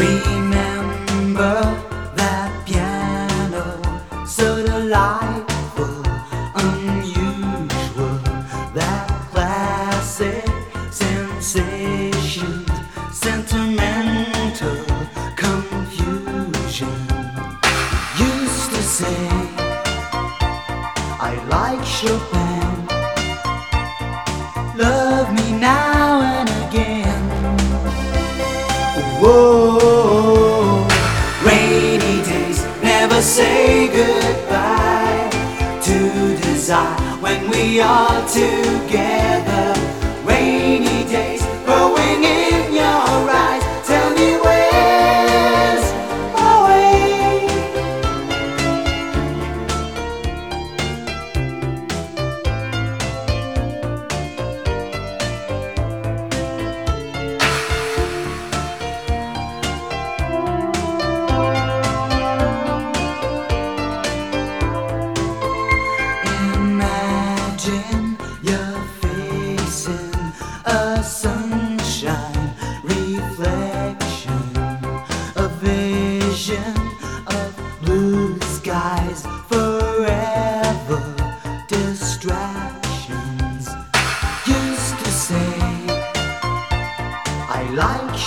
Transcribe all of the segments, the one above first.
Remember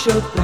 like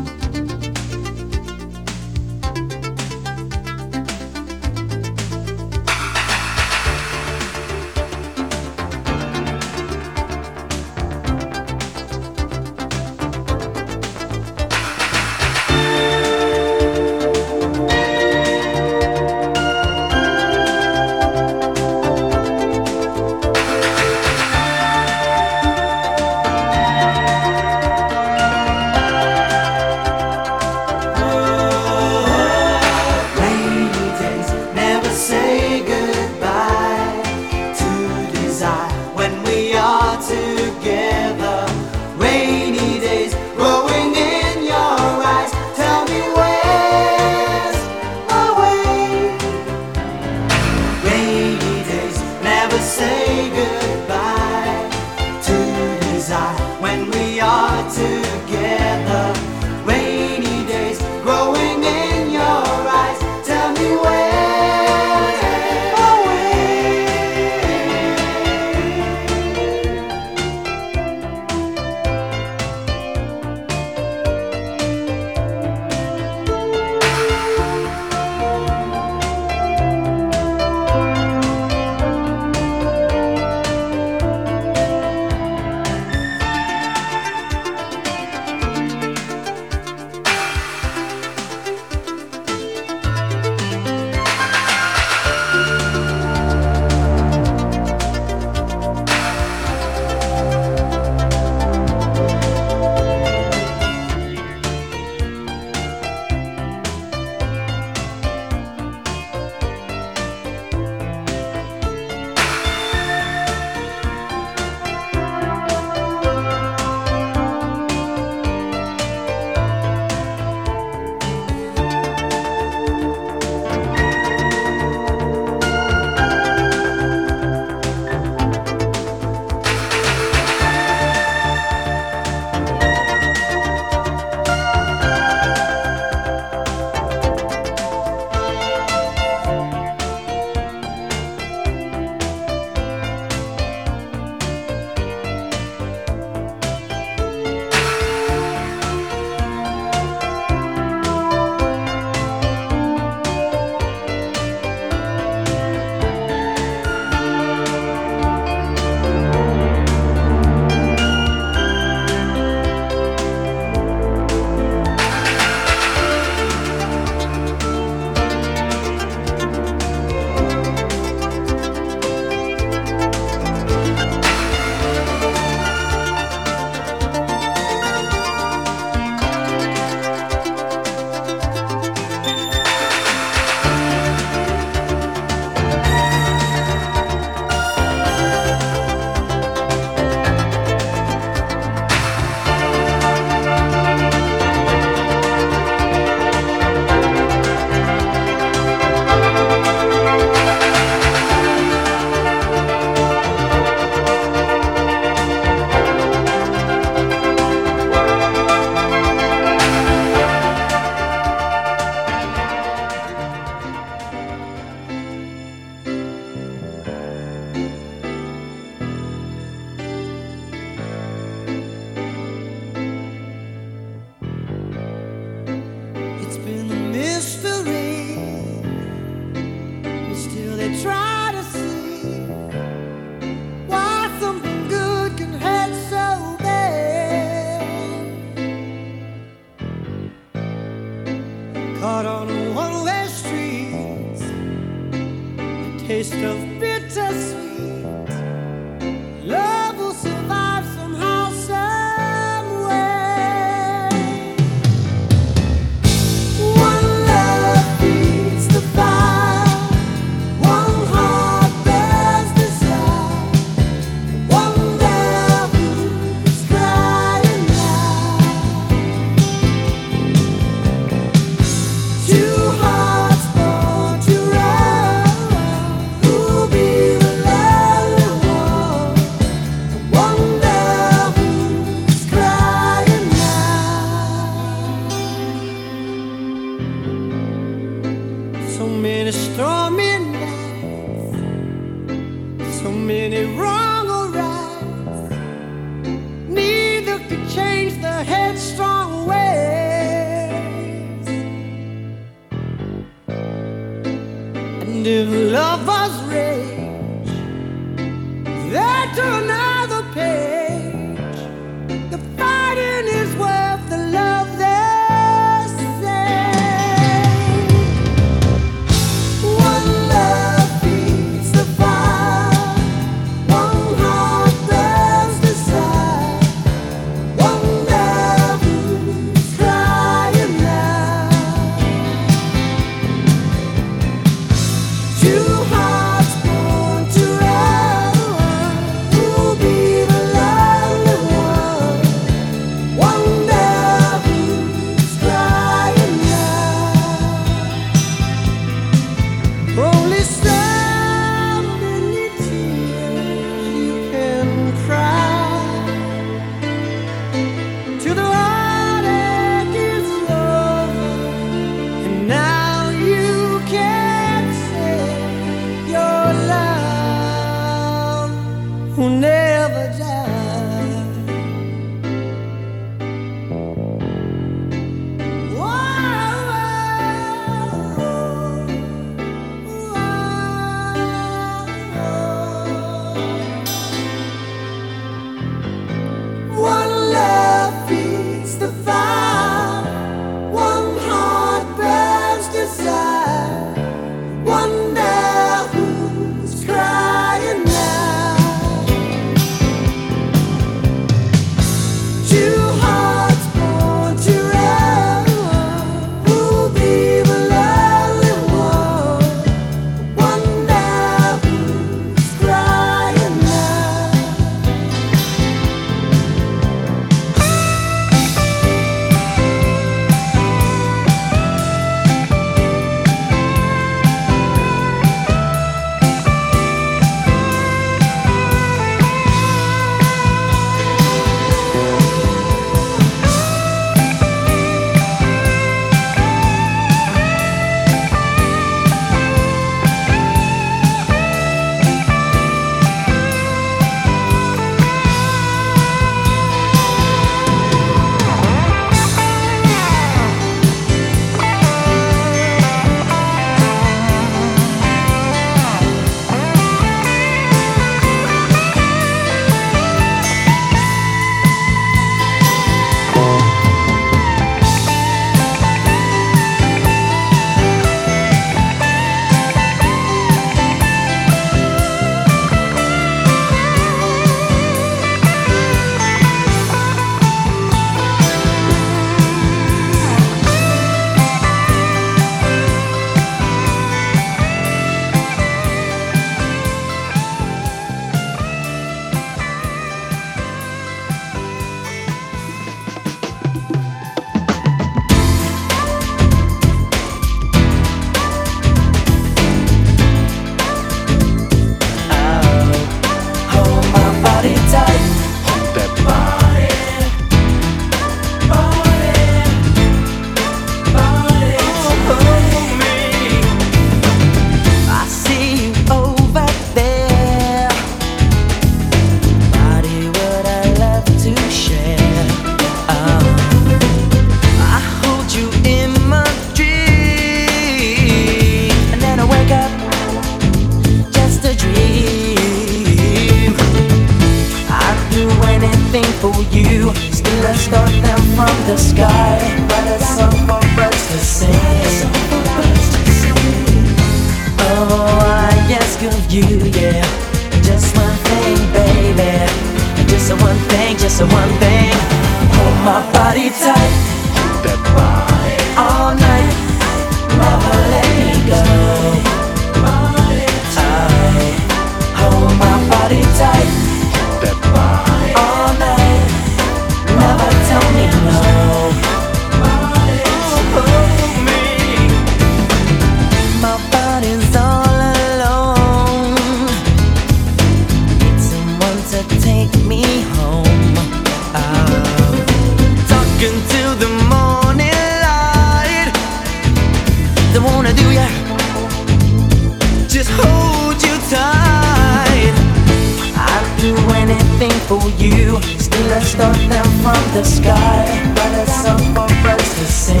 from the sky. Write a song for birds to sing.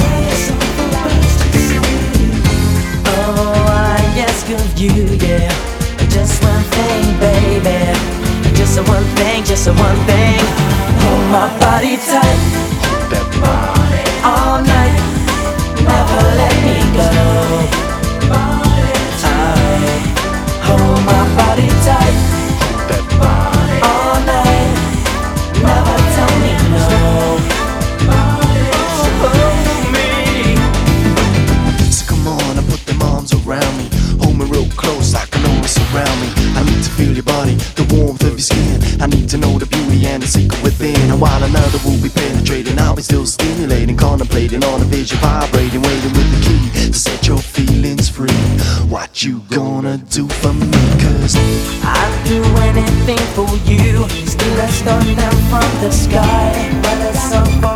Oh, I ask of you, yeah. Just one thing, baby. Just one thing, just one thing. Hold my body tight. All night. Never let me go. And while another will be penetrating, I'll be still stimulating, contemplating on a vision, vibrating, waiting with the key to set your feelings free. What you gonna do for me? Cause I'd do anything for you. Steal a stone down from the sky. Song for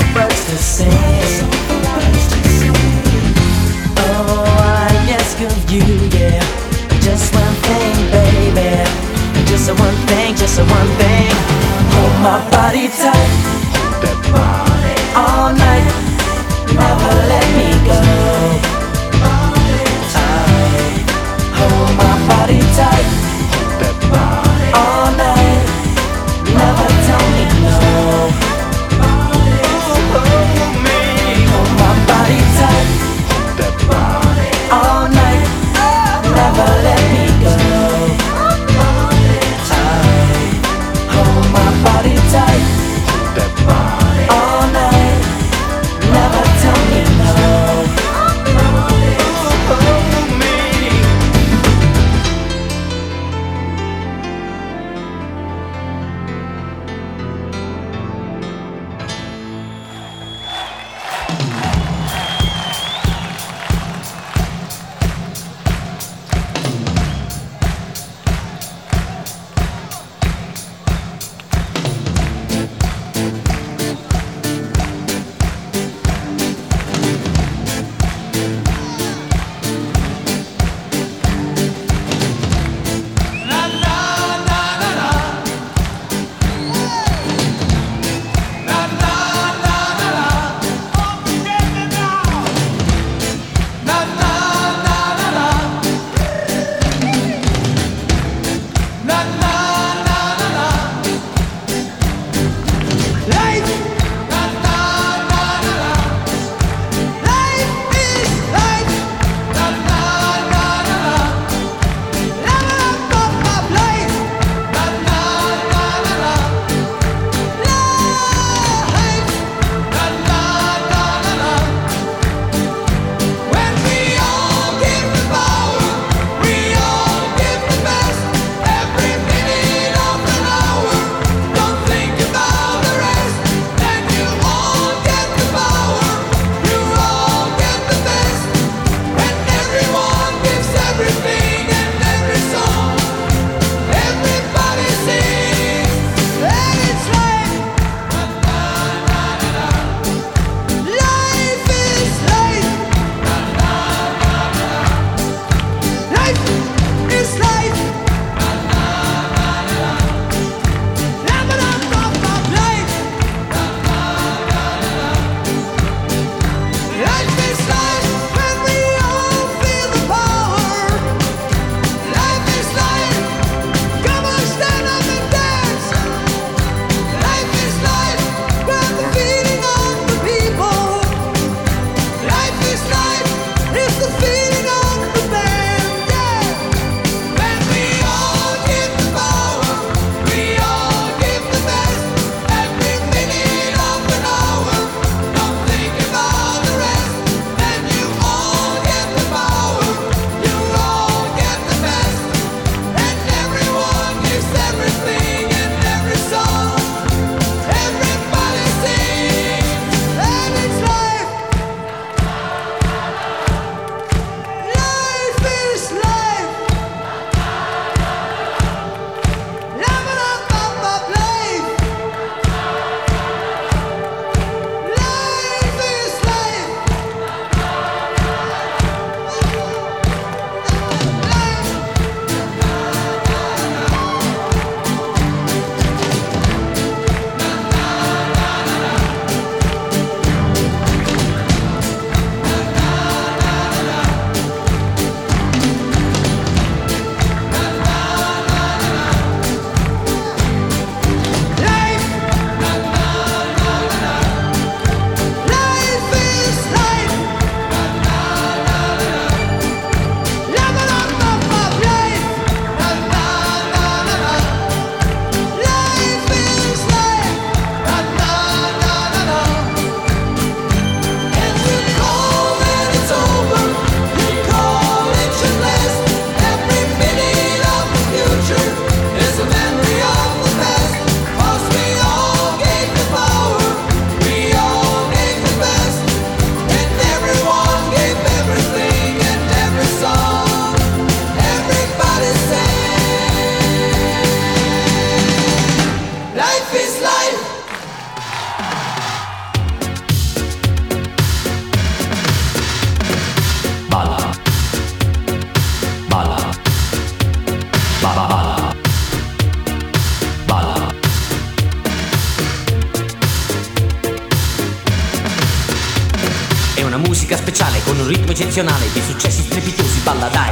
un ritmo eccezionale di successi strepitosi, balla dai.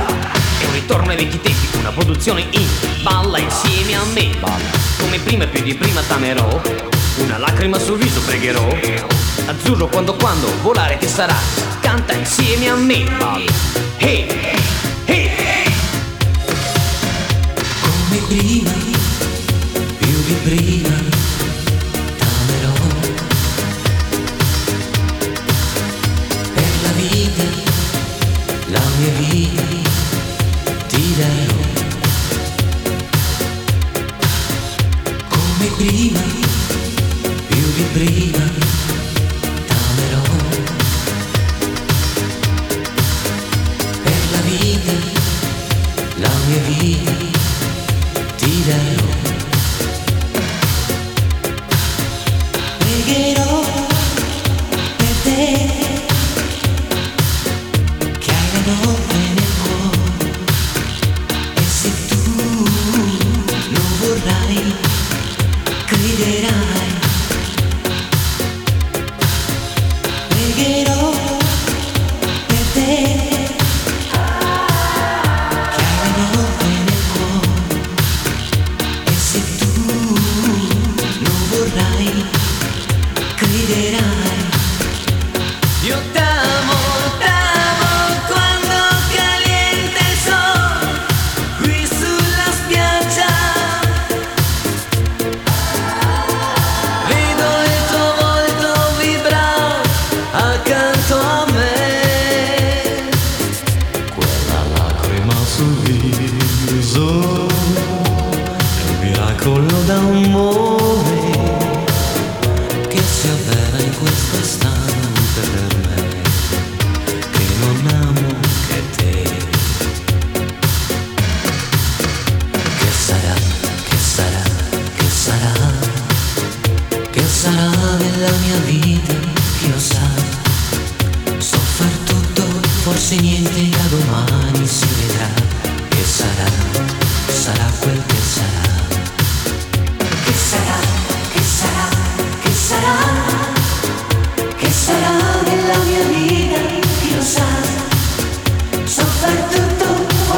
È un ritorno ai vecchi tempi, una produzione in balla insieme a me. Balla. Come prima più di prima tamerò, una lacrima sul viso pregherò. Azzurro quando quando volare che sarà, canta insieme a me. Balla. Hey, hey. Come prima, più di prima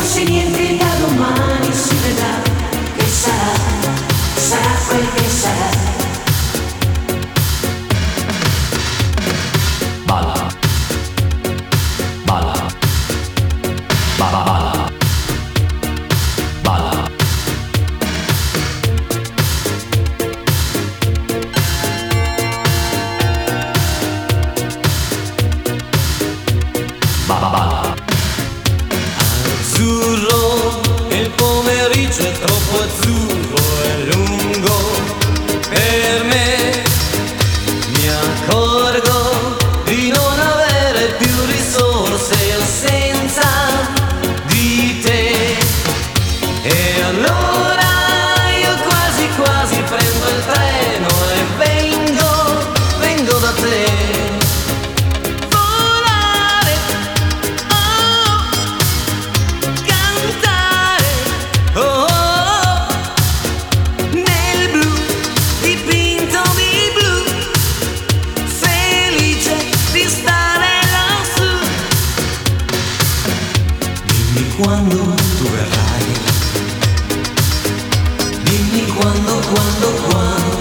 Washington. one, the one.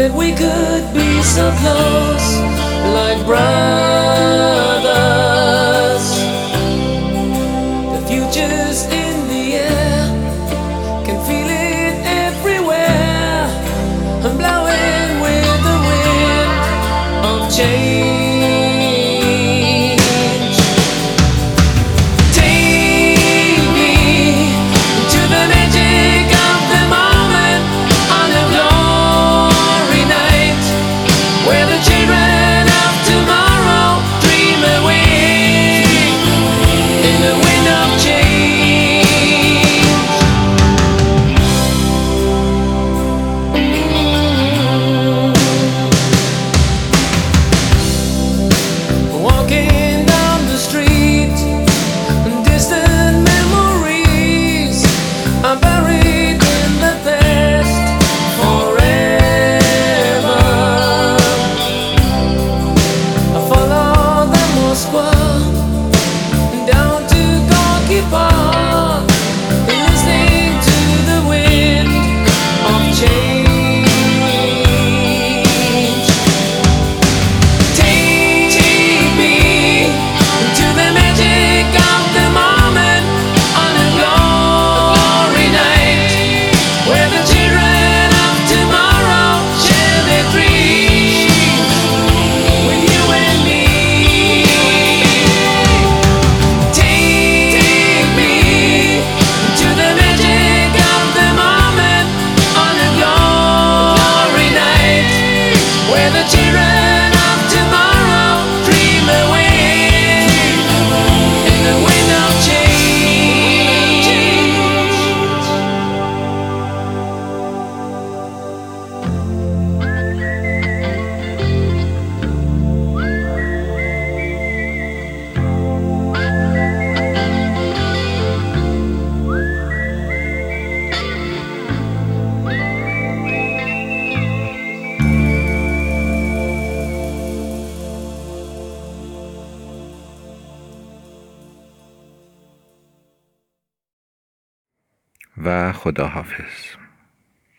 That we could be so close, like brothers?